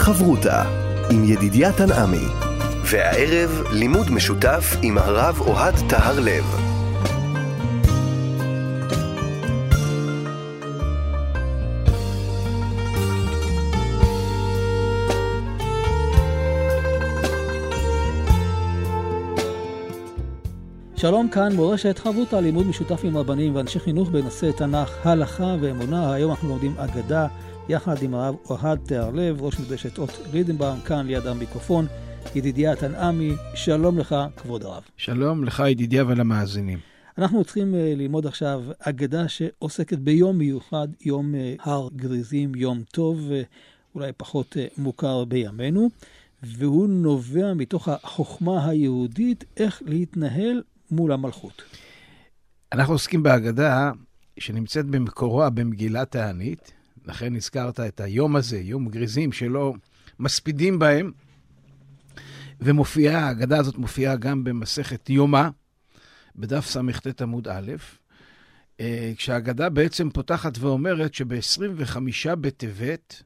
חברותה עם ידידיה תנעמי. והערב לימוד משותף עם הרב אוהד טהר לב. שלום כאן, מורשת חברותה, לימוד משותף עם רבנים ואנשי חינוך בנושא תנ"ך, הלכה ואמונה. היום אנחנו לומדים אגדה יחד עם הרב אוהד תיארלב, ראש מדרשת אות רידנבאום, כאן ליד המיקרופון. ידידיה תנעמי, שלום לך, כבוד הרב. שלום לך, ידידיה ולמאזינים. אנחנו צריכים אה, ללמוד עכשיו אגדה שעוסקת ביום מיוחד, יום אה, הר גריזים, יום טוב, אה, אולי פחות מוכר בימינו, והוא נובע מתוך החוכמה היהודית איך להתנהל מול המלכות. אנחנו עוסקים בהגדה שנמצאת במקורה במגילת תענית, לכן הזכרת את היום הזה, יום גריזים, שלא מספידים בהם, ומופיעה, ההגדה הזאת מופיעה גם במסכת יומא, בדף סט עמוד א', אה, כשההגדה בעצם פותחת ואומרת שב-25 בטבת,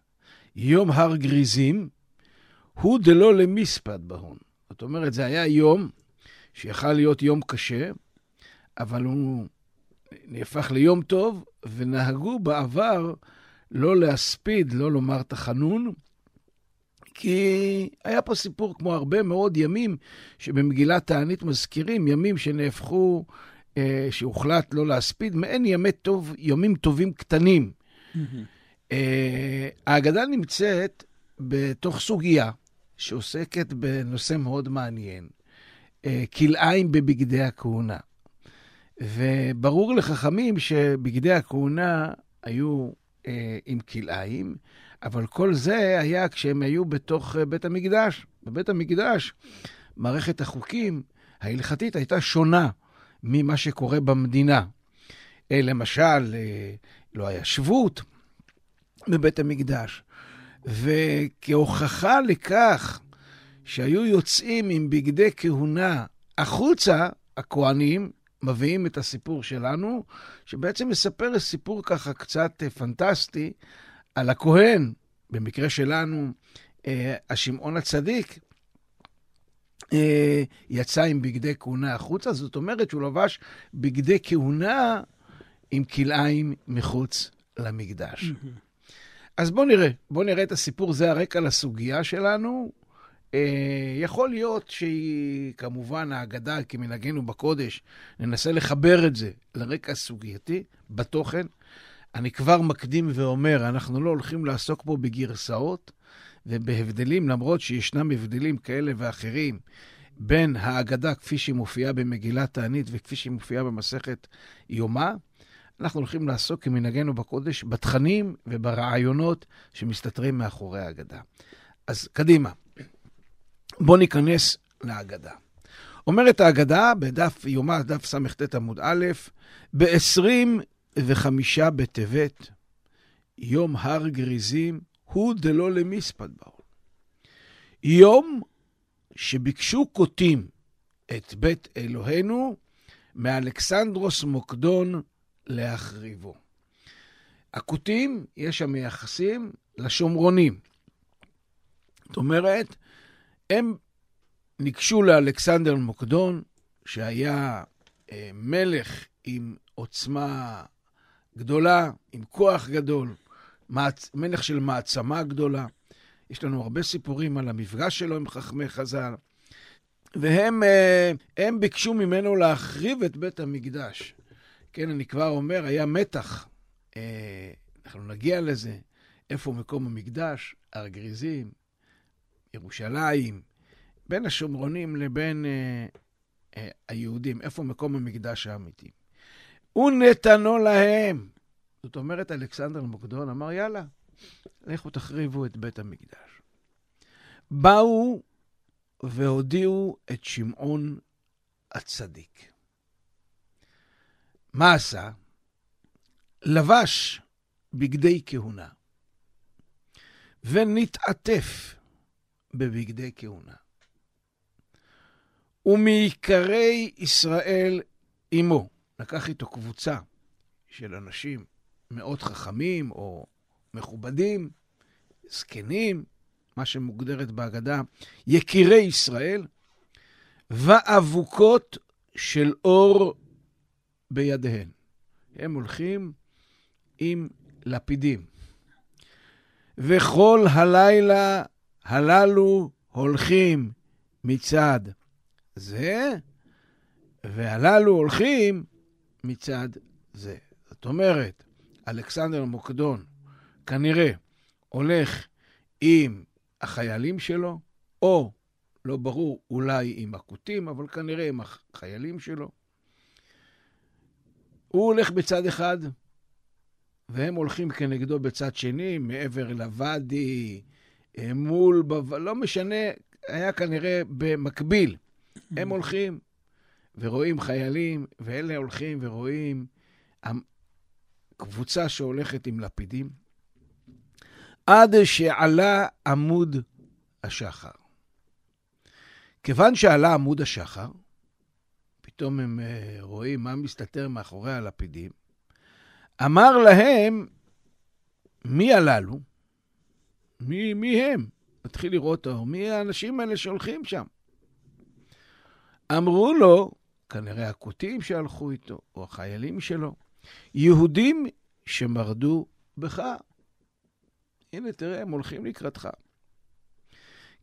יום הר גריזים, הוא דלא למספד בהון. זאת אומרת, זה היה יום שיכל להיות יום קשה, אבל הוא נהפך ליום טוב, ונהגו בעבר לא להספיד, לא לומר תחנון, כי היה פה סיפור כמו הרבה מאוד ימים שבמגילת תענית מזכירים, ימים שנהפכו, אה, שהוחלט לא להספיד, מעין ימי טוב, ימים טובים קטנים. אה, ההגדה נמצאת בתוך סוגיה שעוסקת בנושא מאוד מעניין, אה, כלאיים בבגדי הכהונה. וברור לחכמים שבגדי הכהונה היו אה, עם כלאיים, אבל כל זה היה כשהם היו בתוך אה, בית המקדש. בבית המקדש, מערכת החוקים ההלכתית הייתה שונה ממה שקורה במדינה. אה, למשל, אה, לא היה שבות בבית המקדש. וכהוכחה לכך שהיו יוצאים עם בגדי כהונה החוצה, הכוהנים, מביאים את הסיפור שלנו, שבעצם מספר סיפור ככה קצת פנטסטי על הכהן, במקרה שלנו, אה, השמעון הצדיק, אה, יצא עם בגדי כהונה החוצה, זאת אומרת שהוא לבש בגדי כהונה עם כלאיים מחוץ למקדש. אז בואו נראה, בואו נראה את הסיפור, זה הרקע לסוגיה שלנו. אה, יכול להיות שהיא, כמובן, האגדה כמנהגנו בקודש, ננסה לחבר את זה לרקע הסוגייתי, בתוכן. אני כבר מקדים ואומר, אנחנו לא הולכים לעסוק פה בגרסאות ובהבדלים, למרות שישנם הבדלים כאלה ואחרים בין האגדה כפי שהיא מופיעה במגילת תענית וכפי שהיא מופיעה במסכת יומא. אנחנו הולכים לעסוק כמנהגנו בקודש בתכנים וברעיונות שמסתתרים מאחורי האגדה. אז קדימה, בואו ניכנס להגדה. אומרת ההגדה בדף יומא, דף סט עמוד א', ב-25 בטבת, יום הר גריזים, הוא דלא למספד באו. יום שביקשו כותים את בית אלוהינו מאלכסנדרוס מוקדון להחריבו. הכותים, יש שם מייחסים לשומרונים. זאת אומרת, הם ניגשו לאלכסנדר מוקדון, שהיה אה, מלך עם עוצמה גדולה, עם כוח גדול, מעצ... מלך של מעצמה גדולה. יש לנו הרבה סיפורים על המפגש שלו עם חכמי חז"ל, והם אה, הם ביקשו ממנו להחריב את בית המקדש. כן, אני כבר אומר, היה מתח. אה, אנחנו נגיע לזה. איפה מקום המקדש? הר גריזים, ירושלים, בין השומרונים לבין אה, אה, היהודים, איפה מקום המקדש האמיתי. ונתנו להם. זאת אומרת, אלכסנדר מוקדון אמר, יאללה, לכו תחריבו את בית המקדש. באו והודיעו את שמעון הצדיק. מה עשה? לבש בגדי כהונה ונתעטף בבגדי כהונה. ומעיקרי ישראל עמו. לקח איתו קבוצה של אנשים מאוד חכמים או מכובדים, זקנים, מה שמוגדרת בהגדה יקירי ישראל, ואבוקות של אור בידיהן. הם הולכים עם לפידים. וכל הלילה הללו הולכים מצד זה, והללו הולכים מצד זה. זאת אומרת, אלכסנדר מוקדון כנראה הולך עם החיילים שלו, או, לא ברור, אולי עם הכותים, אבל כנראה עם החיילים שלו. הוא הולך בצד אחד, והם הולכים כנגדו בצד שני, מעבר לוואדי, מול, בו... לא משנה, היה כנראה במקביל. הם הולכים ורואים חיילים, ואלה הולכים ורואים קבוצה שהולכת עם לפידים, עד שעלה עמוד השחר. כיוון שעלה עמוד השחר, פתאום הם אה, רואים מה מסתתר מאחורי הלפידים, אמר להם, מי הללו? מי, מי הם? מתחיל לראות אור, מי האנשים האלה שהולכים שם? אמרו לו, כנראה הכותים שהלכו איתו, או החיילים שלו, יהודים שמרדו בך. הנה, תראה, הם הולכים לקראתך.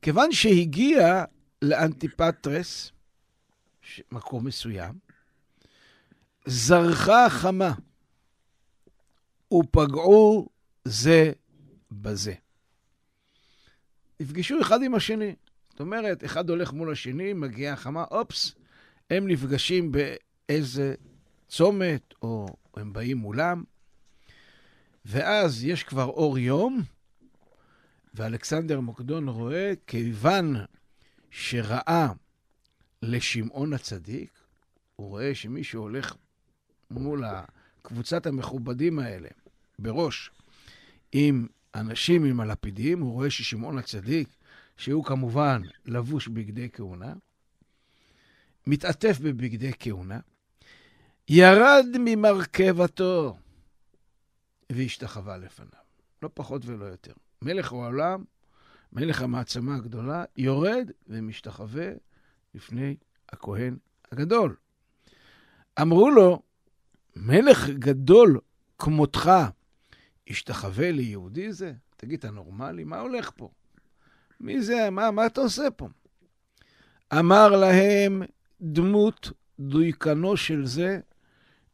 כיוון שהגיע לאנטיפטרס, מקום מסוים, זרחה חמה, ופגעו זה בזה. נפגשו אחד עם השני. זאת אומרת, אחד הולך מול השני, מגיעה חמה, אופס, הם נפגשים באיזה צומת, או הם באים מולם, ואז יש כבר אור יום, ואלכסנדר מוקדון רואה, כיוון שראה לשמעון הצדיק, הוא רואה שמישהו הולך מול קבוצת המכובדים האלה, בראש, עם אנשים עם הלפידים, הוא רואה ששמעון הצדיק, שהוא כמובן לבוש בגדי כהונה, מתעטף בבגדי כהונה, ירד ממרכבתו והשתחווה לפניו. לא פחות ולא יותר. מלך העולם, מלך המעצמה הגדולה, יורד ומשתחווה לפני הכהן הגדול. אמרו לו, מלך גדול כמותך, השתחווה ליהודי זה? תגיד, אתה נורמלי? מה הולך פה? מי זה? מה, מה אתה עושה פה? אמר להם, דמות דויקנו של זה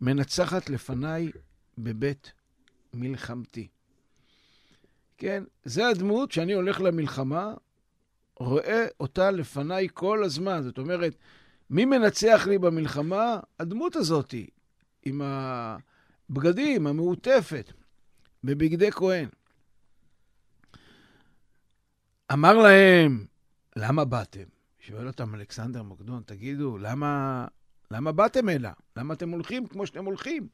מנצחת לפניי בבית מלחמתי. כן, זה הדמות שאני הולך למלחמה, רואה אותה לפניי כל הזמן. זאת אומרת, מי מנצח לי במלחמה? הדמות הזאת, עם הבגדים, המעוטפת, בבגדי כהן. אמר להם, למה באתם? שואל אותם אלכסנדר מוקדון, תגידו, למה, למה באתם הנה? למה אתם הולכים כמו שאתם הולכים?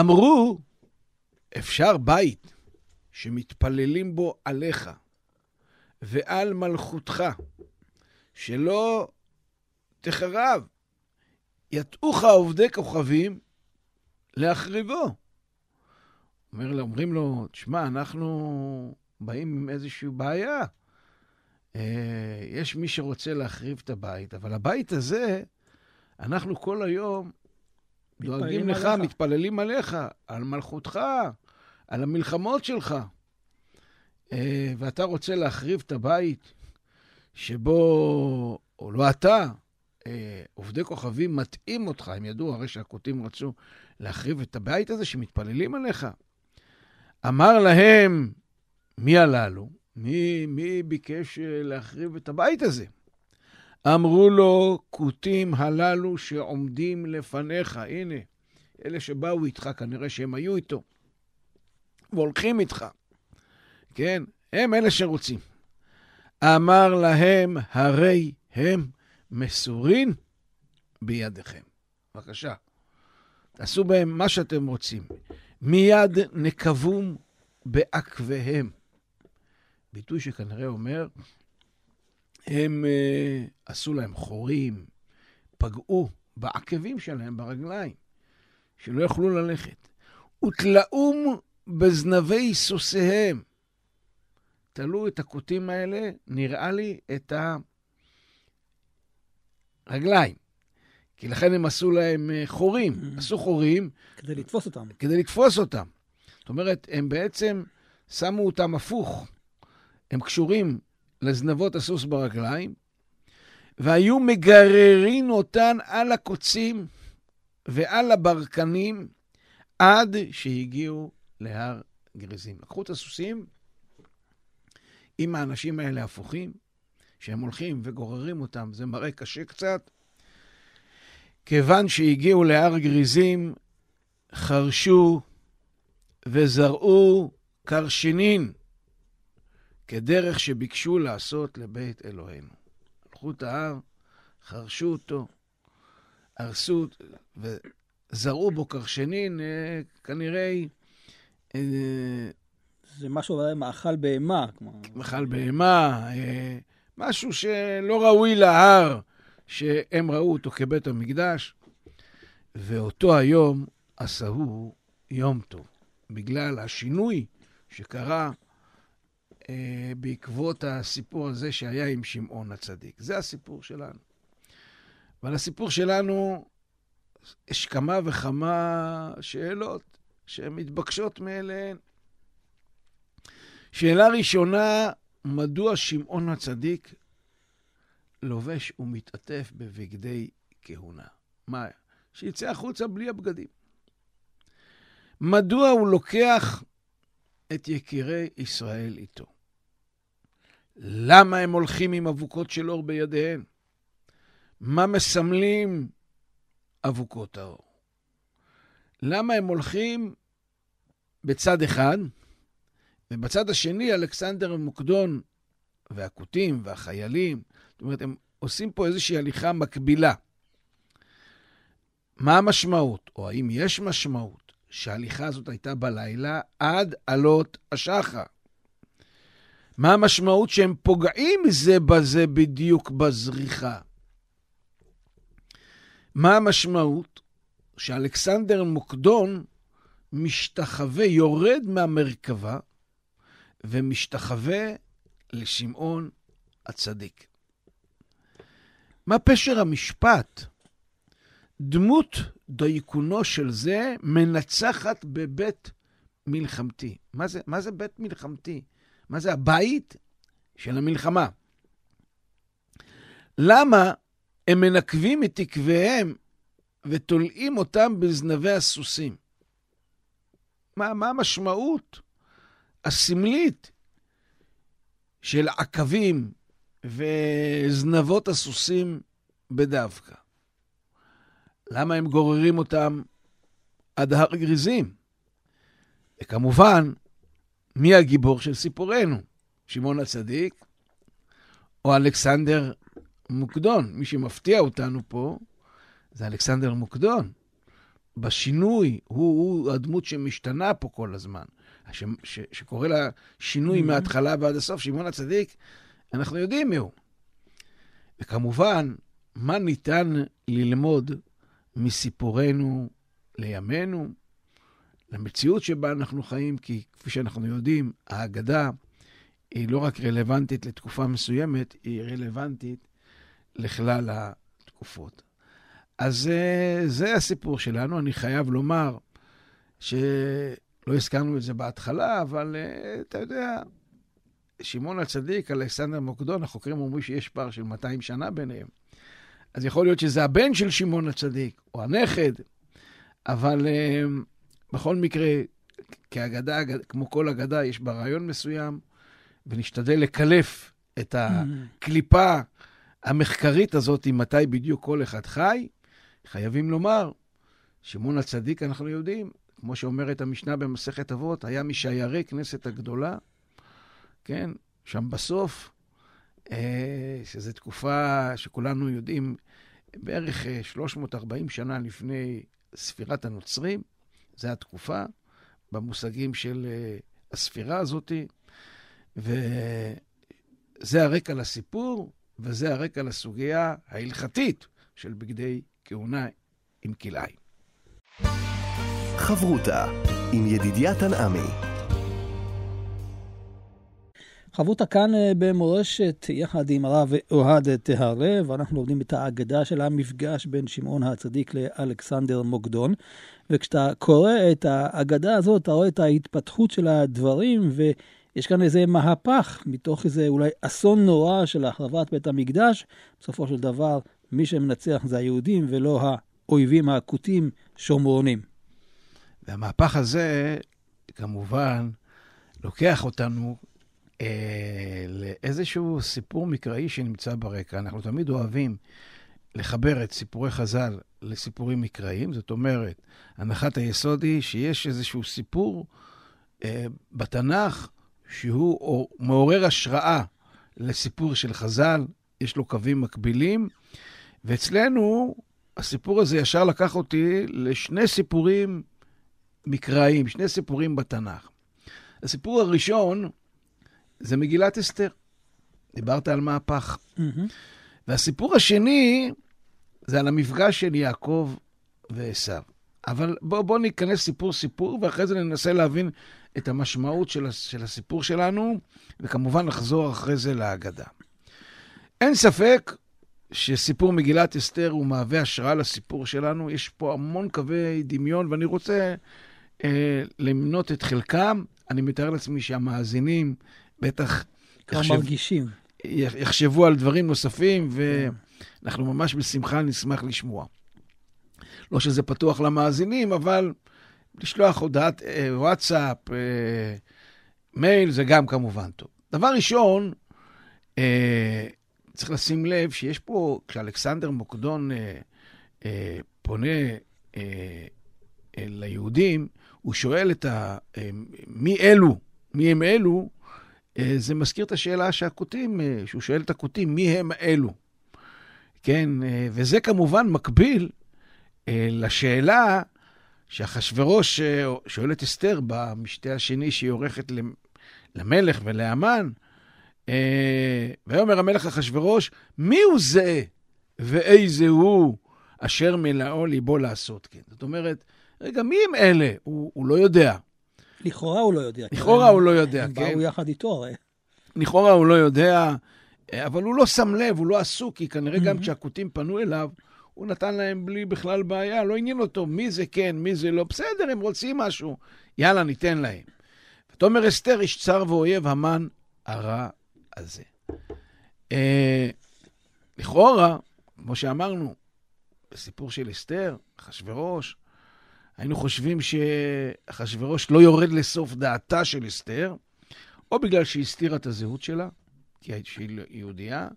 אמרו, אפשר בית שמתפללים בו עליך ועל מלכותך, שלא תחרב. יטעוך עובדי כוכבים להחריבו. אומר, אומרים לו, תשמע, אנחנו באים עם איזושהי בעיה. אה, יש מי שרוצה להחריב את הבית, אבל הבית הזה, אנחנו כל היום דואגים לך, עליך. מתפללים עליך, על מלכותך, על המלחמות שלך. אה, ואתה רוצה להחריב את הבית שבו, או לא אתה, אה, עובדי כוכבים מטעים אותך, הם ידעו הרי שהכותים רצו להחריב את הבית הזה שמתפללים עליך. אמר להם, מי הללו? מי, מי ביקש אה, להחריב את הבית הזה? אמרו לו, כותים הללו שעומדים לפניך. הנה, אלה שבאו איתך, כנראה שהם היו איתו, והולכים איתך. כן, הם אלה שרוצים. אמר להם, הרי הם מסורין בידיכם. בבקשה, תעשו בהם מה שאתם רוצים. מיד נקבום בעקביהם. ביטוי שכנראה אומר, הם uh, עשו להם חורים, פגעו בעקבים שלהם, ברגליים, שלא יכלו ללכת. ותלאום בזנבי סוסיהם. תלו את הכותים האלה, נראה לי, את הרגליים. כי לכן הם עשו להם אה, חורים, mm-hmm. עשו חורים. כדי לתפוס אותם. כדי לתפוס אותם. זאת אומרת, הם בעצם שמו אותם הפוך. הם קשורים לזנבות הסוס ברגליים, והיו מגררים אותן על הקוצים ועל הברקנים עד שהגיעו להר גריזים. לקחו את הסוסים עם האנשים האלה הפוכים, שהם הולכים וגוררים אותם, זה מראה קשה קצת. כיוון שהגיעו להר גריזים, חרשו וזרעו קרשינין, כדרך שביקשו לעשות לבית אלוהינו. הלכו את ההר, חרשו אותו, הרסו וזרעו בו קרשנין, אה, כנראה... אה, זה משהו, מאכל בהמה. מאכל בהמה, אה, משהו שלא ראוי להר שהם ראו אותו כבית המקדש, ואותו היום עשהו יום טוב, בגלל השינוי שקרה אה, בעקבות הסיפור הזה שהיה עם שמעון הצדיק. זה הסיפור שלנו. ועל הסיפור שלנו יש כמה וכמה שאלות שמתבקשות מאליהן. שאלה ראשונה, מדוע שמעון הצדיק לובש ומתעטף בבגדי כהונה? מה? שיצא החוצה בלי הבגדים. מדוע הוא לוקח את יקירי ישראל איתו? למה הם הולכים עם אבוקות של אור בידיהם? מה מסמלים אבוקות האור? למה הם הולכים בצד אחד, ובצד השני אלכסנדר מוקדון והכותים והחיילים, זאת אומרת, הם עושים פה איזושהי הליכה מקבילה. מה המשמעות, או האם יש משמעות, שההליכה הזאת הייתה בלילה עד עלות השחר? מה המשמעות שהם פוגעים זה בזה בדיוק בזריחה? מה המשמעות שאלכסנדר מוקדון משתחווה, יורד מהמרכבה ומשתחווה לשמעון הצדיק. מה פשר המשפט? דמות דייקונו של זה מנצחת בבית מלחמתי. מה זה, מה זה בית מלחמתי? מה זה הבית של המלחמה? למה הם מנקבים את עקביהם ותולעים אותם בזנבי הסוסים? מה, מה המשמעות הסמלית של עקבים וזנבות הסוסים בדווקא? למה הם גוררים אותם עד הר גריזים? וכמובן, מי הגיבור של סיפורנו? שמעון הצדיק או אלכסנדר מוקדון? מי שמפתיע אותנו פה זה אלכסנדר מוקדון. בשינוי, הוא, הוא הדמות שמשתנה פה כל הזמן, ש, ש, שקורא לה שינוי mm-hmm. מההתחלה ועד הסוף. שמעון הצדיק, אנחנו יודעים מי הוא. וכמובן, מה ניתן ללמוד מסיפורנו לימינו? למציאות שבה אנחנו חיים, כי כפי שאנחנו יודעים, ההגדה היא לא רק רלוונטית לתקופה מסוימת, היא רלוונטית לכלל התקופות. אז אה, זה הסיפור שלנו. אני חייב לומר שלא הזכרנו את זה בהתחלה, אבל אה, אתה יודע, שמעון הצדיק, אלכסנדר מוקדון, החוקרים אומרים שיש פער של 200 שנה ביניהם. אז יכול להיות שזה הבן של שמעון הצדיק, או הנכד, אבל אה, בכל מקרה, כאגדה, כמו כל אגדה, יש בה רעיון מסוים, ונשתדל לקלף את הקליפה המחקרית הזאת, מתי בדיוק כל אחד חי. חייבים לומר, שמעון הצדיק, אנחנו יודעים, כמו שאומרת המשנה במסכת אבות, היה משיירי כנסת הגדולה, כן, שם בסוף, אה, שזו תקופה שכולנו יודעים, בערך 340 אה, שנה לפני ספירת הנוצרים, זו התקופה, במושגים של אה, הספירה הזאת, וזה הרקע לסיפור, וזה הרקע לסוגיה ההלכתית של בגדי כהונה עם כלאיים. חברותה עם ידידיה תנעמי חברותה כאן אה, במורשת יחד עם הרב אוהד טהרה, ואנחנו לומדים את האגדה של המפגש בין שמעון הצדיק לאלכסנדר מוקדון. וכשאתה קורא את האגדה הזאת, אתה רואה את ההתפתחות של הדברים, ויש כאן איזה מהפך מתוך איזה אולי אסון נורא של החרבת בית המקדש. בסופו של דבר, מי שמנצח זה היהודים ולא האויבים האקוטיים שומרונים. והמהפך הזה, כמובן, לוקח אותנו אה, לאיזשהו סיפור מקראי שנמצא ברקע. אנחנו תמיד אוהבים לחבר את סיפורי חז"ל לסיפורים מקראיים, זאת אומרת, הנחת היסוד היא שיש איזשהו סיפור אה, בתנ"ך שהוא מעורר השראה לסיפור של חז"ל, יש לו קווים מקבילים, ואצלנו הסיפור הזה ישר לקח אותי לשני סיפורים מקראיים, שני סיפורים בתנ"ך. הסיפור הראשון זה מגילת אסתר. דיברת על מהפך. Mm-hmm. והסיפור השני זה על המפגש של יעקב ועשו. אבל בואו בוא ניכנס סיפור-סיפור, ואחרי זה ננסה להבין את המשמעות של, של הסיפור שלנו, וכמובן נחזור אחרי זה להגדה. אין ספק שסיפור מגילת אסתר הוא מהווה השראה לסיפור שלנו. יש פה המון קווי דמיון, ואני רוצה אה, למנות את חלקם. אני מתאר לעצמי שהמאזינים בטח... כבר יחשב, מרגישים. יחשבו על דברים נוספים, ואנחנו ממש בשמחה נשמח לשמוע. לא שזה פתוח למאזינים, אבל לשלוח הודעת אה, וואטסאפ, אה, מייל, זה גם כמובן טוב. דבר ראשון, אה, צריך לשים לב שיש פה, כשאלכסנדר מוקדון אה, אה, פונה אה, ליהודים, הוא שואל את ה... אה, מי אלו? מי הם אלו? אה, זה מזכיר את השאלה שהכותים, אה, שהוא שואל את הכותים, מי הם אלו? כן, אה, וזה כמובן מקביל לשאלה שאחשוורוש שואל את אסתר במשתה השני שהיא עורכת למלך ולאמן, ויאמר המלך אחשוורוש, מי הוא זה ואיזה הוא אשר מלאו ליבו לעשות כן? זאת אומרת, רגע, מי הם אלה? הוא, הוא לא יודע. לכאורה הוא לא יודע. לכאורה הוא לא יודע, כן. הם באו יחד איתו הרי. לכאורה הוא לא יודע, אבל הוא לא שם לב, הוא לא עסוק, כי כנראה גם כשהכותים פנו אליו, הוא נתן להם בלי בכלל בעיה, לא עניין אותו מי זה כן, מי זה לא. בסדר, הם רוצים משהו, יאללה, ניתן להם. ותאמר אסתר, איש צר ואויב המן הרע הזה. אה, לכאורה, כמו שאמרנו, בסיפור של אסתר, אחשוורוש, היינו חושבים שאחשוורוש לא יורד לסוף דעתה של אסתר, או בגלל שהיא הסתירה את הזהות שלה, כי היא יהודייה,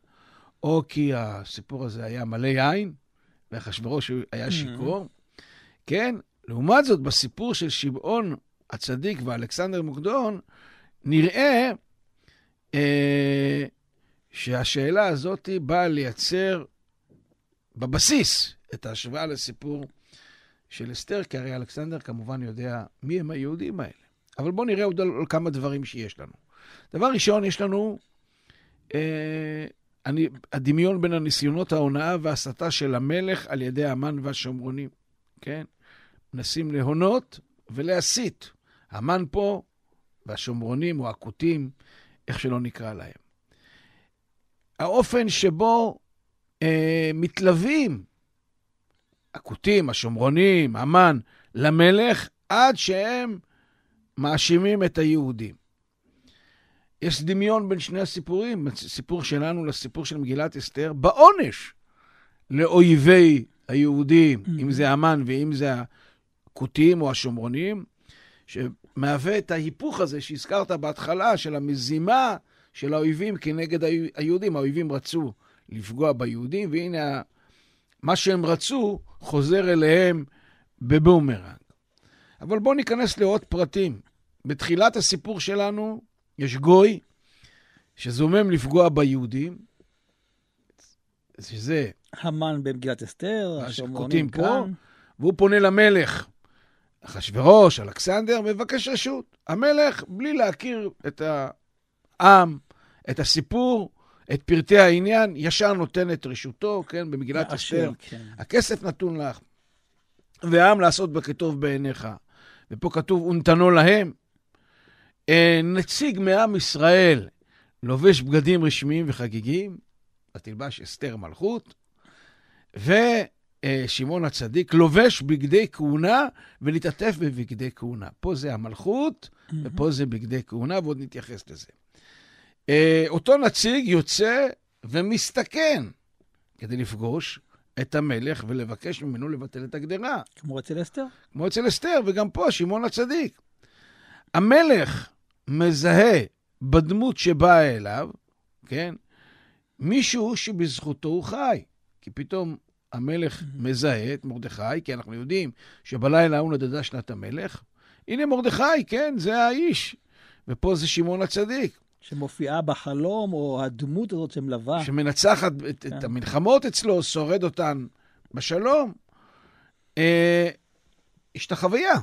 או כי הסיפור הזה היה מלא יין, ואחשוורוש היה mm-hmm. שיכור. כן, לעומת זאת, בסיפור של שמעון הצדיק ואלכסנדר מוקדון, נראה אה, שהשאלה הזאת באה לייצר בבסיס את ההשוואה לסיפור של אסתר, כי הרי אלכסנדר כמובן יודע מי הם היהודים האלה. אבל בואו נראה עוד על, על כמה דברים שיש לנו. דבר ראשון, יש לנו אה, אני, הדמיון בין הניסיונות ההונאה וההסתה של המלך על ידי המן והשומרונים, כן? מנסים להונות ולהסית. המן פה והשומרונים או הכותים, איך שלא נקרא להם. האופן שבו אה, מתלווים הכותים, השומרונים, המן, למלך, עד שהם מאשימים את היהודים. יש דמיון בין שני הסיפורים, הסיפור שלנו לסיפור של מגילת אסתר, בעונש לאויבי היהודים, mm-hmm. אם זה המן ואם זה הכותים או השומרונים, שמהווה את ההיפוך הזה שהזכרת בהתחלה, של המזימה של האויבים כנגד היהודים. האויבים רצו לפגוע ביהודים, והנה מה שהם רצו חוזר אליהם בבומרנג. אבל בואו ניכנס לעוד פרטים. בתחילת הסיפור שלנו יש גוי שזומם לפגוע ביהודים, שזה... המן במגילת אסתר, השומרונים כאן. פה, והוא פונה למלך, אחשוורוש, אלכסנדר, מבקש רשות. המלך, בלי להכיר את העם, את הסיפור, את פרטי העניין, ישר נותן את רשותו, כן, במגילת אסתר. כן. הכסף נתון לך, והעם לעשות בכתוב בעיניך. ופה כתוב, ונתנו להם. אה, נציג מעם ישראל לובש בגדים רשמיים וחגיגיים, ותלבש אסתר מלכות, ושמעון הצדיק לובש בגדי כהונה ולהתעטף בבגדי כהונה. פה זה המלכות, ופה זה בגדי כהונה, ועוד נתייחס לזה. אה, אותו נציג יוצא ומסתכן כדי לפגוש את המלך ולבקש ממנו לבטל את הגדרה. כמו אצל אסתר? כמו אצל אסתר, וגם פה, שמעון הצדיק. המלך מזהה בדמות שבאה אליו, כן, מישהו שבזכותו הוא חי. כי פתאום המלך מזהה את מרדכי, כי אנחנו יודעים שבלילה ההוא נדדה שנת המלך. הנה מרדכי, כן, זה האיש. ופה זה שמעון הצדיק. שמופיעה בחלום, או הדמות הזאת שמלווה. שמנצחת את, כן. את המלחמות אצלו, שורד אותן בשלום. אה, השתחוויה.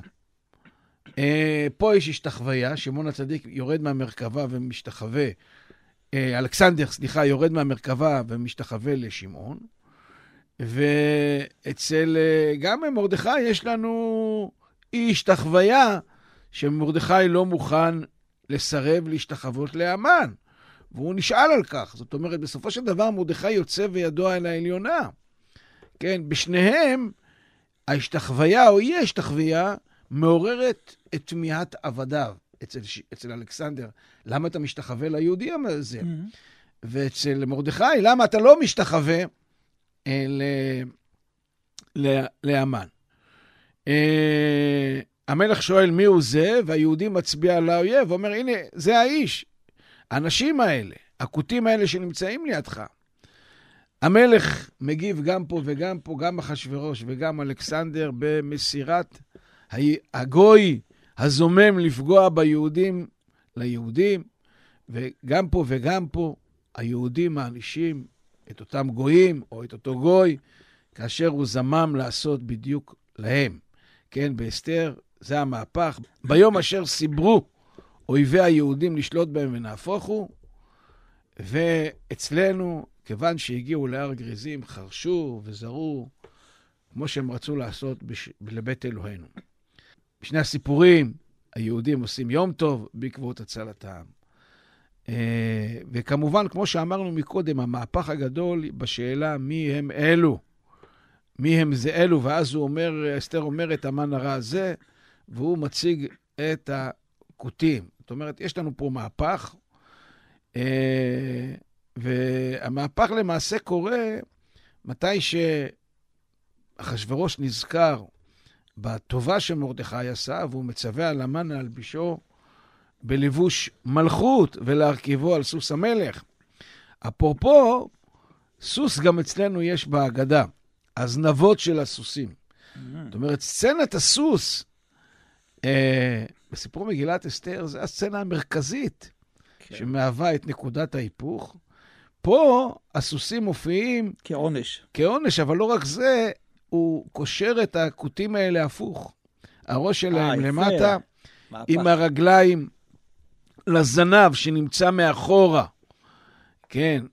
אה, פה יש השתחוויה, שמעון הצדיק יורד מהמרכבה ומשתחווה. אה, אלכסנדר, סליחה, יורד מהמרכבה ומשתחווה לשמעון. ואצל אה, גם מרדכי יש לנו אי השתחוויה, שמרדכי לא מוכן לסרב להשתחוות להמן. והוא נשאל על כך. זאת אומרת, בסופו של דבר מרדכי יוצא וידוע אל העליונה. כן, בשניהם ההשתחוויה או אי ההשתחוויה מעוררת את תמיהת עבדיו. אצל, אצל אלכסנדר, למה אתה משתחווה ליהודי הזה? Mhm. ואצל מרדכי, למה אתה לא משתחווה אה, ל- ל- להמן? אה, המלך שואל מי הוא זה, והיהודי מצביע על האויב, ואומר, הנה, זה האיש. האנשים האלה, הכותים האלה שנמצאים לידך. המלך מגיב גם פה וגם פה, גם אחשורוש וגם אלכסנדר, במסירת הגוי הזומם לפגוע ביהודים ליהודים, וגם פה וגם פה היהודים מענישים את אותם גויים או את אותו גוי, כאשר הוא זמם לעשות בדיוק להם. כן, באסתר זה המהפך. ביום אשר סיברו אויבי היהודים לשלוט בהם ונהפוך הוא, ואצלנו, כיוון שהגיעו להר גריזים, חרשו וזרו, כמו שהם רצו לעשות בש... לבית אלוהינו. בשני הסיפורים, היהודים עושים יום טוב בעקבות הצלתם. אה, וכמובן, כמו שאמרנו מקודם, המהפך הגדול בשאלה מי הם אלו. מי הם זה אלו, ואז הוא אומר, אסתר אומרת, המן הרע הזה, והוא מציג את הכותים. זאת אומרת, יש לנו פה מהפך, אה, והמהפך למעשה קורה מתי שאחשוורוש נזכר בטובה שמרדכי עשה, והוא מצווה על המן להלבישו בלבוש מלכות ולהרכיבו על סוס המלך. אפרופו, סוס גם אצלנו יש בהגדה, הזנבות של הסוסים. זאת אומרת, סצנת הסוס בסיפור מגילת אסתר זה הסצנה המרכזית כן. שמהווה את נקודת ההיפוך. פה הסוסים מופיעים כעונש. כעונש, אבל לא רק זה, הוא קושר את הכותים האלה הפוך. הראש שלהם יפה. למטה, מהפך. עם הרגליים לזנב שנמצא מאחורה. כן.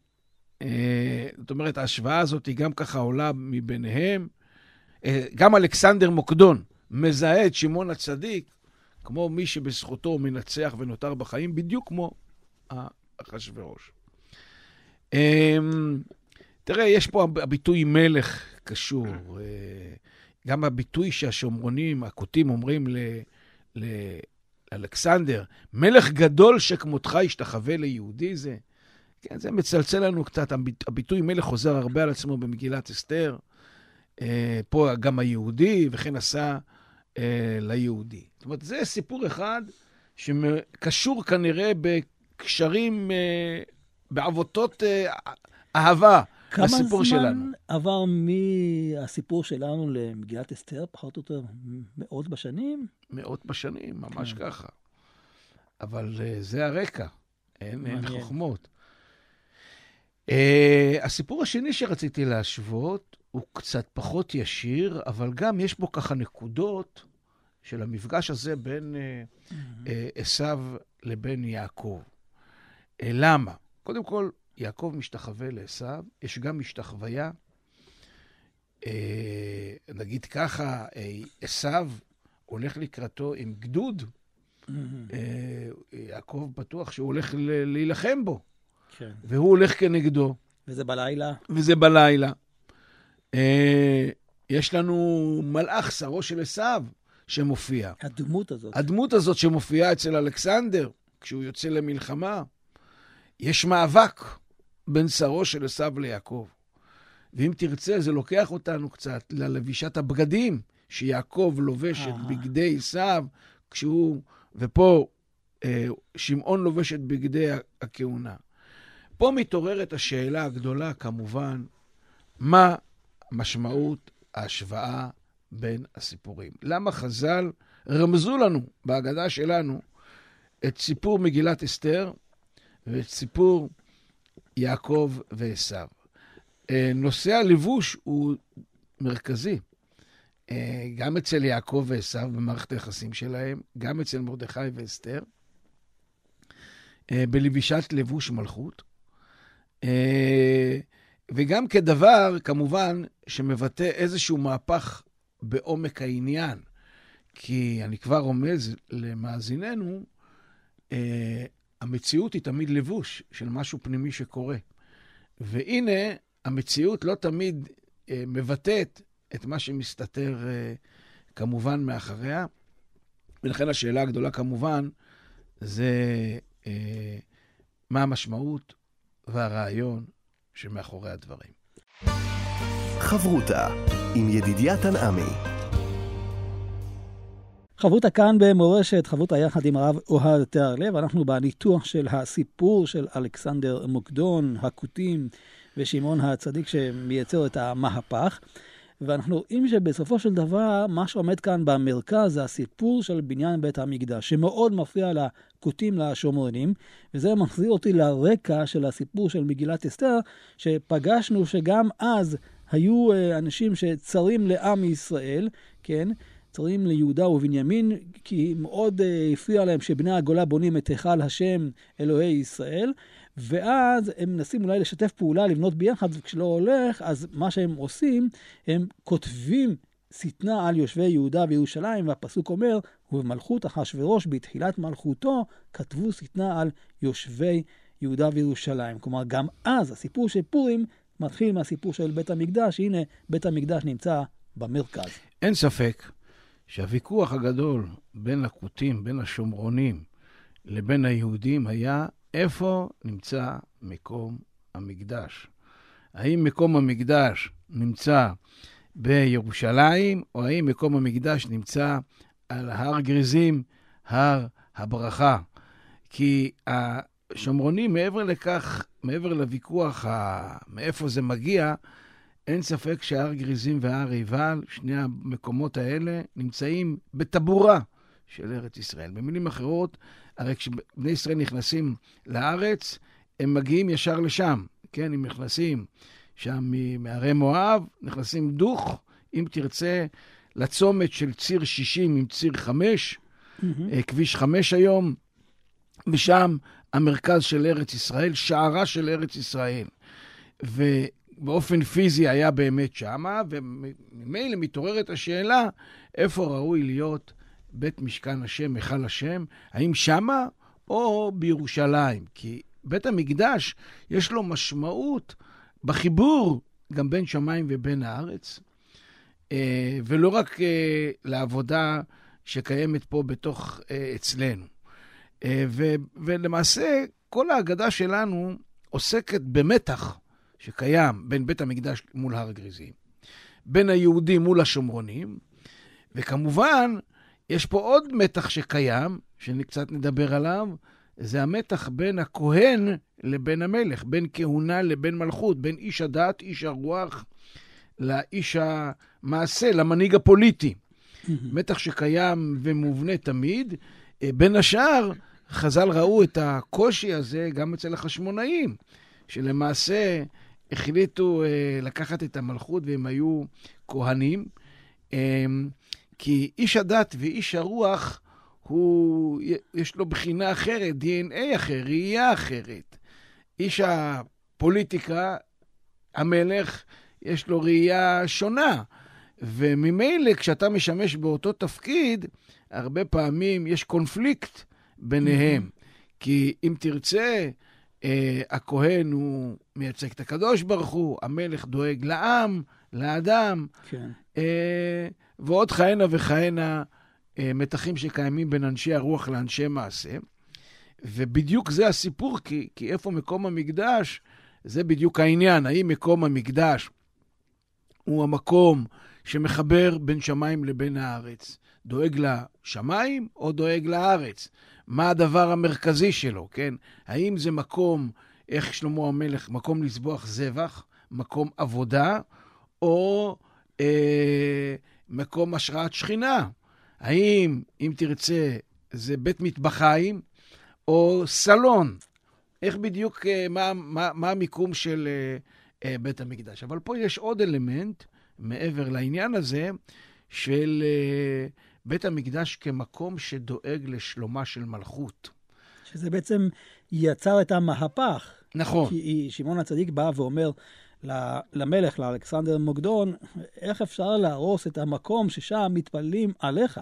אה, זאת אומרת, ההשוואה הזאת היא גם ככה עולה מביניהם. אה, גם אלכסנדר מוקדון מזהה את שמעון הצדיק כמו מי שבזכותו הוא מנצח ונותר בחיים, בדיוק כמו אחשוורוש. אה, תראה, יש פה הביטוי מלך קשור. אה, גם הביטוי שהשומרונים, הכותים אומרים ל... ל... אלכסנדר, מלך גדול שכמותך ישתחווה ליהודי זה. כן, זה מצלצל לנו קצת, הביט, הביטוי מלך חוזר הרבה על עצמו במגילת אסתר. אה, פה גם היהודי, וכן עשה אה, ליהודי. זאת אומרת, זה סיפור אחד שקשור כנראה בקשרים, אה, בעבותות אה, אהבה לסיפור שלנו. כמה זמן עבר מהסיפור שלנו למגילת אסתר, פחות או יותר מאות בשנים? מאות בשנים, ממש כן. ככה. אבל uh, זה הרקע, אין, אין. חוכמות. Uh, הסיפור השני שרציתי להשוות הוא קצת פחות ישיר, אבל גם יש בו ככה נקודות של המפגש הזה בין uh, uh, עשיו לבין יעקב. Uh, למה? קודם כל, יעקב משתחווה לעשיו, יש גם משתחוויה. Uh, נגיד ככה, uh, עשיו הולך לקראתו עם גדוד, אה, יעקב בטוח שהוא הולך להילחם בו. כן. והוא הולך כנגדו, וזה בלילה. וזה בלילה. אה, יש לנו מלאך, שרו של עשיו, שמופיע. הדמות הזאת. הדמות הזאת שמופיעה אצל אלכסנדר, כשהוא יוצא למלחמה, יש מאבק בין שרו של עשיו ליעקב. ואם תרצה, זה לוקח אותנו קצת ללבישת הבגדים שיעקב לובש את. בגדי עשיו, כשהוא, ופה אה, שמעון לובש את בגדי הכהונה. פה מתעוררת השאלה הגדולה, כמובן, מה משמעות ההשוואה בין הסיפורים? למה חז"ל רמזו לנו בהגדה שלנו את סיפור מגילת אסתר ואת סיפור יעקב ועשיו? אה, נושא הלבוש הוא מרכזי. אה, גם אצל יעקב ועשיו במערכת היחסים שלהם, גם אצל מרדכי ואסתר, אה, בלבישת לבוש מלכות. וגם כדבר, כמובן, שמבטא איזשהו מהפך בעומק העניין. כי אני כבר רומז למאזיננו, המציאות היא תמיד לבוש של משהו פנימי שקורה. והנה, המציאות לא תמיד אה, מבטאת את מה שמסתתר אה, כמובן מאחריה. ולכן השאלה הגדולה כמובן זה אה, מה המשמעות והרעיון שמאחורי הדברים. חברותה עם ידידיה תנעמי. חברותה כאן במורשת, חברותה יחד עם הרב אוהד תיארלב. אנחנו בניתוח של הסיפור של אלכסנדר מוקדון, הכותים ושמעון הצדיק שמייצר את המהפך. ואנחנו רואים שבסופו של דבר, מה שעומד כאן במרכז זה הסיפור של בניין בית המקדש, שמאוד מפריע לכותים, לשומרונים, וזה מחזיר אותי לרקע של הסיפור של מגילת אסתר, שפגשנו שגם אז היו אה, אנשים שצרים לעם ישראל, כן? צרים ליהודה ובנימין, כי מאוד uh, הפריע להם שבני הגולה בונים את היכל השם אלוהי ישראל, ואז הם מנסים אולי לשתף פעולה, לבנות ביחד, וכשלא הולך, אז מה שהם עושים, הם כותבים שטנה על יושבי יהודה וירושלים, והפסוק אומר, ובמלכות אחשורוש, בתחילת מלכותו, כתבו שטנה על יושבי יהודה וירושלים. כלומר, גם אז הסיפור של פורים מתחיל מהסיפור של בית המקדש, הנה, בית המקדש נמצא במרכז. אין ספק שהוויכוח הגדול בין הכותים, בין השומרונים, לבין היהודים היה איפה נמצא מקום המקדש. האם מקום המקדש נמצא בירושלים, או האם מקום המקדש נמצא על הר גריזים, הר הברכה? כי השומרונים, מעבר לכך, מעבר לוויכוח ה... מאיפה זה מגיע, אין ספק שהר גריזים והר עיבל, שני המקומות האלה, נמצאים בטבורה של ארץ ישראל. במילים אחרות, הרי כשבני ישראל נכנסים לארץ, הם מגיעים ישר לשם, כן? הם נכנסים שם מהרי מואב, נכנסים דוך, אם תרצה, לצומת של ציר 60 עם ציר 5, mm-hmm. כביש 5 היום, ושם המרכז של ארץ ישראל, שערה של ארץ ישראל. ובאופן פיזי היה באמת שמה, וממילא מתעוררת השאלה איפה ראוי להיות בית משכן השם, היכל השם, האם שמה או בירושלים? כי בית המקדש יש לו משמעות בחיבור גם בין שמיים ובין הארץ, אה, ולא רק אה, לעבודה שקיימת פה בתוך, אה, אצלנו. ולמעשה, כל ההגדה שלנו עוסקת במתח שקיים בין בית המקדש מול הר גריזים, בין היהודים מול השומרונים, וכמובן, יש פה עוד מתח שקיים, שקצת נדבר עליו, זה המתח בין הכהן לבין המלך, בין כהונה לבין מלכות, בין איש הדת, איש הרוח, לאיש המעשה, למנהיג הפוליטי. מתח שקיים ומובנה תמיד. אה, בין השאר, חז"ל ראו את הקושי הזה גם אצל החשמונאים, שלמעשה החליטו אה, לקחת את המלכות והם היו כהנים. כי איש הדת ואיש הרוח, הוא, יש לו בחינה אחרת, DNA אחר, ראייה אחרת. איש הפוליטיקה, המלך, יש לו ראייה שונה. וממילא, כשאתה משמש באותו תפקיד, הרבה פעמים יש קונפליקט ביניהם. כי אם תרצה, אה, הכהן הוא מייצג את הקדוש ברוך הוא, המלך דואג לעם, לאדם, כן. אה, ועוד כהנה וכהנה אה, מתחים שקיימים בין אנשי הרוח לאנשי מעשה. ובדיוק זה הסיפור, כי, כי איפה מקום המקדש, זה בדיוק העניין. האם מקום המקדש הוא המקום שמחבר בין שמיים לבין הארץ? דואג לשמיים או דואג לארץ? מה הדבר המרכזי שלו, כן? האם זה מקום, איך שלמה המלך, מקום לזבוח זבח, מקום עבודה, או אה, מקום השראת שכינה? האם, אם תרצה, זה בית מטבחיים או סלון? איך בדיוק, אה, מה, מה, מה המיקום של אה, אה, בית המקדש? אבל פה יש עוד אלמנט, מעבר לעניין הזה, של... בית המקדש כמקום שדואג לשלומה של מלכות. שזה בעצם יצר את המהפך. נכון. כי שמעון הצדיק בא ואומר למלך, לאלכסנדר מוקדון, איך אפשר להרוס את המקום ששם מתפללים עליך?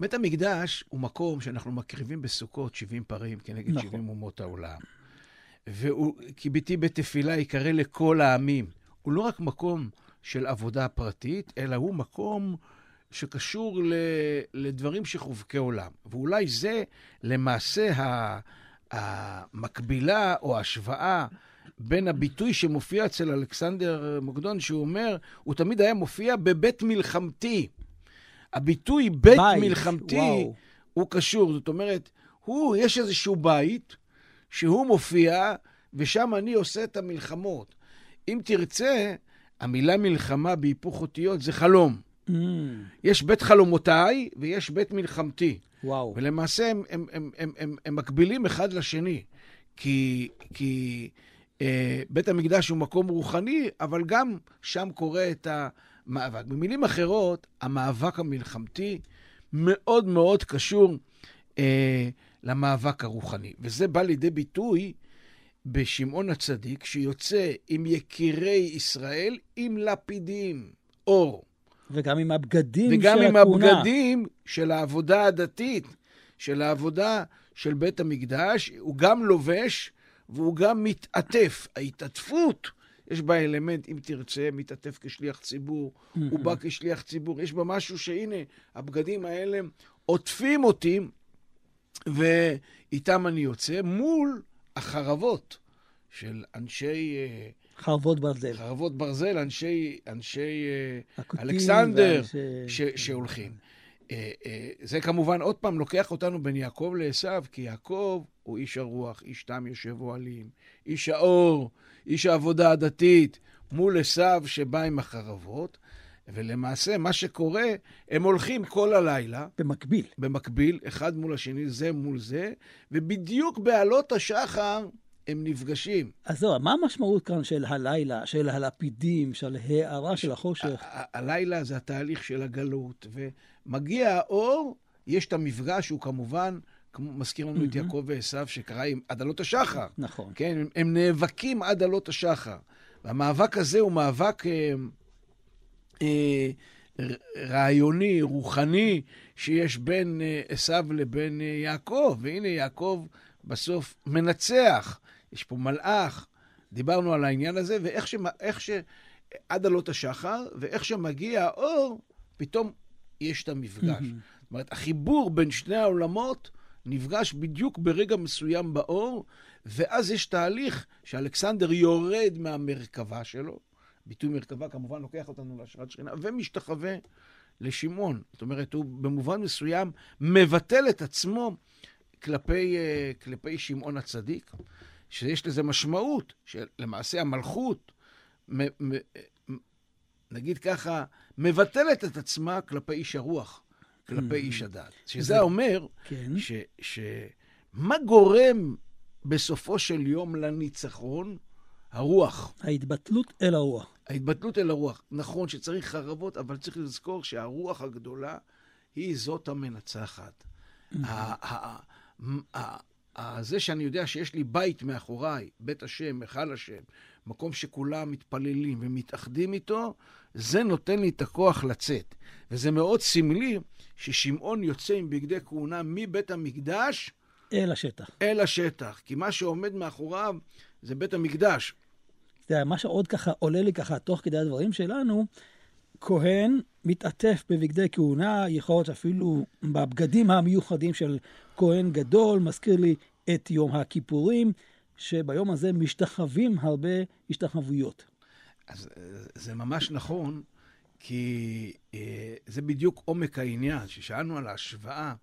בית המקדש הוא מקום שאנחנו מקריבים בסוכות 70 פרים כנגד נכון. 70 אומות העולם. והוא, כי ביתי בתפילה יקרא לכל העמים. הוא לא רק מקום של עבודה פרטית, אלא הוא מקום שקשור ל, לדברים שחובקי עולם. ואולי זה למעשה המקבילה או ההשוואה בין הביטוי שמופיע אצל אלכסנדר מוקדון, שהוא אומר, הוא תמיד היה מופיע בבית מלחמתי. הביטוי בית, בית מלחמתי וואו. הוא קשור. זאת אומרת, הוא, יש איזשהו בית שהוא מופיע, ושם אני עושה את המלחמות. אם תרצה, המילה מלחמה בהיפוך אותיות זה חלום. Mm. יש בית חלומותיי ויש בית מלחמתי. וואו. ולמעשה הם, הם, הם, הם, הם, הם מקבילים אחד לשני. כי, כי בית המקדש הוא מקום רוחני, אבל גם שם קורה את המאבק. במילים אחרות, המאבק המלחמתי מאוד מאוד קשור אה, למאבק הרוחני. וזה בא לידי ביטוי בשמעון הצדיק, שיוצא עם יקירי ישראל עם לפידים, אור. וגם עם הבגדים וגם של עם הכהונה. הבגדים של העבודה הדתית, של העבודה של בית המקדש. הוא גם לובש והוא גם מתעטף. ההתעטפות, יש בה אלמנט, אם תרצה, מתעטף כשליח ציבור. הוא בא כשליח ציבור. יש בה משהו שהנה, הבגדים האלה עוטפים אותי, ואיתם אני יוצא מול החרבות של אנשי... אה, חרבות ברזל. חרבות ברזל, אנשי, אנשי אה, אלכסנדר ואנשי- ש, שהולכים. אה, זה כמובן עוד פעם לוקח אותנו בין יעקב לעשו, כי יעקב הוא איש הרוח, איש תם יושב אוהלים, איש האור, איש העבודה הדתית, מול עשו שבא עם החרבות, ולמעשה מה שקורה, הם הולכים כל הלילה, במקביל. במקביל, אחד מול השני, זה מול זה, ובדיוק בעלות השחר הם נפגשים. אז זהו, מה המשמעות כאן של הלילה, של הלפידים, של הערה של החושך? הלילה זה התהליך של הגלות, ומגיע האור, יש את המפגש, הוא כמובן, כמו, מזכיר לנו את יעקב ועשו, שקרה עם עד עלות השחר. נכון. כן, הם, הם נאבקים עד עלות השחר. והמאבק הזה הוא מאבק אה, אה, רעיוני, רוחני, שיש בין אה, עשו לבין אה, יעקב. והנה יעקב בסוף מנצח. יש פה מלאך. דיברנו על העניין הזה, ואיך ש... ש... עד עלות השחר, ואיך שמגיע האור, פתאום יש את המפגש. זאת אומרת, החיבור בין שני העולמות נפגש בדיוק ברגע מסוים באור, ואז יש תהליך שאלכסנדר יורד מהמרכבה שלו, ביטוי מרכבה כמובן לוקח אותנו להשראת שכינה, ומשתחווה לשמעון. זאת אומרת, הוא במובן מסוים מבטל את עצמו כלפי, אה, כלפי שמעון הצדיק, שיש לזה משמעות, שלמעשה המלכות, נגיד ככה, מבטלת את עצמה כלפי איש הרוח, כלפי איש הדת. שזה אומר, כן. ש, ש... מה גורם בסופו של יום לניצחון? הרוח. ההתבטלות אל הרוח. ההתבטלות אל הרוח. נכון שצריך חרבות, אבל צריך לזכור שהרוח הגדולה היא זאת המנצחת. ה- זה שאני יודע שיש לי בית מאחוריי, בית השם, היכל השם, מקום שכולם מתפללים ומתאחדים איתו, זה נותן לי את הכוח לצאת. וזה מאוד סמלי ששמעון יוצא עם בגדי כהונה מבית המקדש אל השטח. אל השטח, כי מה שעומד מאחוריו זה בית המקדש. אתה יודע, מה שעוד ככה עולה לי ככה תוך כדי הדברים שלנו, כהן מתעטף בבגדי כהונה, יכול להיות אפילו בבגדים המיוחדים של כהן גדול, מזכיר לי את יום הכיפורים, שביום הזה משתחווים הרבה השתחוויות. אז אה, זה ממש נכון, כי אה, זה בדיוק עומק העניין, ששאלנו על ההשוואה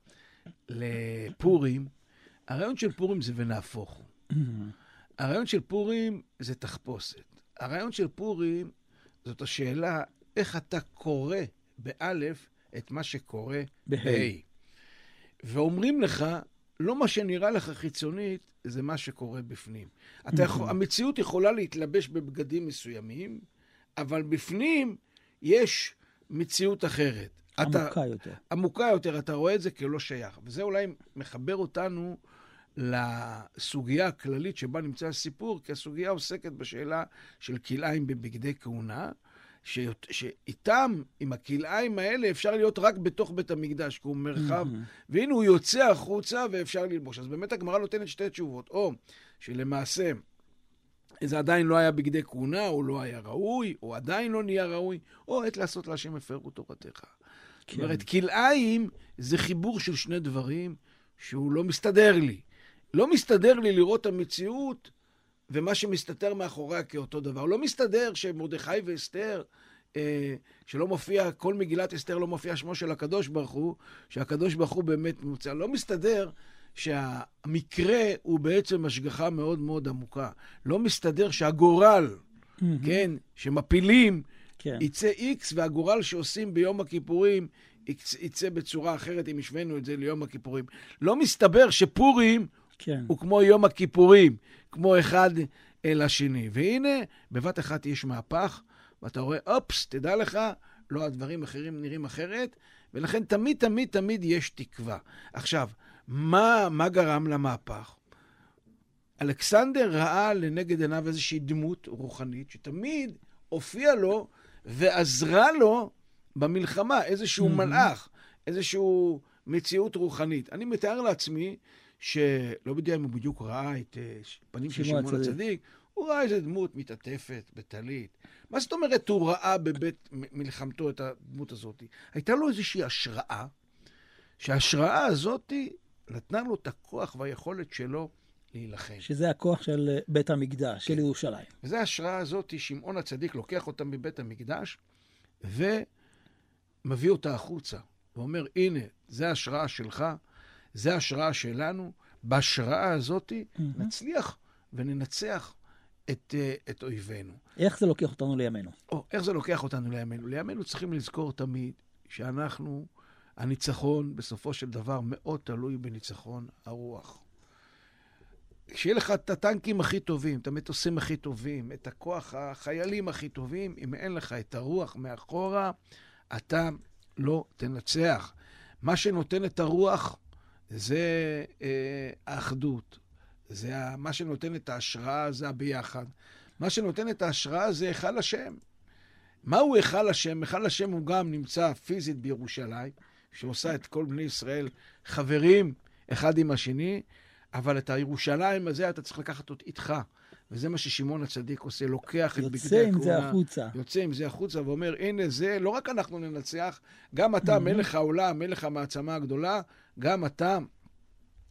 לפורים, הרעיון של פורים זה ונהפוך. הרעיון של פורים זה תחפושת. הרעיון של פורים זאת השאלה איך אתה קורא באלף את מה שקורה בה'. ואומרים לך, לא מה שנראה לך חיצונית, זה מה שקורה בפנים. אתה יכול, המציאות יכולה להתלבש בבגדים מסוימים, אבל בפנים יש מציאות אחרת. עמוקה אתה, יותר. עמוקה יותר, אתה רואה את זה כלא שייך. וזה אולי מחבר אותנו לסוגיה הכללית שבה נמצא הסיפור, כי הסוגיה עוסקת בשאלה של כלאיים בבגדי כהונה, ש... שאיתם, עם הכלאיים האלה, אפשר להיות רק בתוך בית המקדש, כי הוא מרחב, והנה הוא יוצא החוצה ואפשר ללבוש. אז באמת הגמרא נותנת שתי תשובות, או שלמעשה זה עדיין לא היה בגדי כהונה, או לא היה ראוי, או עדיין לא נהיה ראוי, או עת לעשות להשם הפרו תורתך. זאת כן. אומרת, כלאיים זה חיבור של שני דברים שהוא לא מסתדר לי. לא מסתדר לי לראות את המציאות ומה שמסתתר מאחוריה כאותו דבר. לא מסתדר שמרדכי ואסתר, אה, שלא מופיע, כל מגילת אסתר לא מופיע שמו של הקדוש ברוך הוא, שהקדוש ברוך הוא באמת מוצא. לא מסתדר שהמקרה הוא בעצם השגחה מאוד מאוד עמוקה. לא מסתדר שהגורל, כן, שמפילים, כן. יצא איקס, והגורל שעושים ביום הכיפורים יצ- יצא בצורה אחרת, אם השווינו את זה ליום הכיפורים. לא מסתבר שפורים כן. הוא כמו יום הכיפורים, כמו אחד אל השני. והנה, בבת אחת יש מהפך, ואתה רואה, אופס, תדע לך, לא הדברים אחרים נראים אחרת, ולכן תמיד, תמיד, תמיד יש תקווה. עכשיו, מה, מה גרם למהפך? אלכסנדר ראה לנגד עיניו איזושהי דמות רוחנית שתמיד הופיעה לו ועזרה לו במלחמה, איזשהו. מלאך, איזושהי מציאות רוחנית. אני מתאר לעצמי שלא יודע אם הוא בדיוק ראה את אה, פנים של שמעון הצדיק. הצדיק, הוא ראה איזה דמות מתעטפת בטלית. מה זאת אומרת הוא ראה בבית מלחמתו את הדמות הזאת? הייתה לו איזושהי השראה, שההשראה הזאת נתנה לו את הכוח והיכולת שלו להילחם. שזה הכוח של אה, בית המקדש, של ירושלים. וזו ההשראה הזאת, שמעון הצדיק לוקח אותה מבית המקדש ומביא אותה החוצה. ואומר, הנה, זו ההשראה שלך, זו ההשראה שלנו. בהשראה הזאת נצליח וננצח את, אה, את אויבינו. איך זה לוקח אותנו לימינו? או, איך זה לוקח אותנו לימינו? לימינו צריכים לזכור תמיד שאנחנו, הניצחון בסופו של דבר מאוד תלוי בניצחון הרוח. כשיהיה לך את הטנקים הכי טובים, את המטוסים הכי טובים, את הכוח החיילים הכי טובים, אם אין לך את הרוח מאחורה, אתה לא תנצח. מה שנותן את הרוח זה אה, האחדות. זה ה- מה שנותן את ההשראה זה הביחד. מה שנותן את ההשראה זה היכל השם. מהו היכל השם? היכל השם הוא גם נמצא פיזית בירושלים, שעושה את כל בני ישראל חברים אחד עם השני, אבל את הירושלים הזה אתה צריך לקחת אותו איתך. וזה מה ששמעון הצדיק עושה, לוקח את בגדי יוצא עם זה הכהונה, החוצה. יוצא עם זה החוצה ואומר, הנה זה, לא רק אנחנו ננצח, גם אתה, מלך העולם, מלך המעצמה הגדולה, גם אתה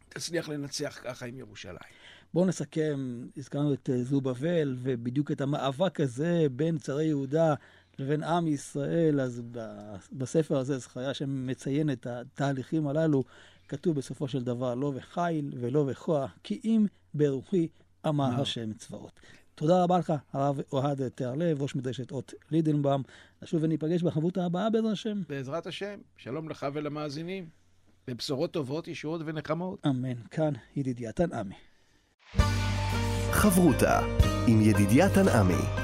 תצליח לנצח ככה עם ירושלים. בואו נסכם, הזכרנו את אה, זובבל, ובדיוק את המאבק הזה בין צרי יהודה לבין עם ישראל, אז בספר הזה, זכריה שמציין את התהליכים הללו, כתוב בסופו של דבר, לא בחיל ולא בכוח, כי אם ברוחי אמר. השם צבאות. תודה רבה לך, הרב אוהד תיארלב, ראש מדרשת אות לידנבאום. נשוב וניפגש בחברותה הבאה בעזרת השם. בעזרת השם, שלום לך ולמאזינים, ובשורות טובות, ישועות ונחמות. אמן. כאן ידידיה תנעמי. חברותה עם ידידיה תנעמי.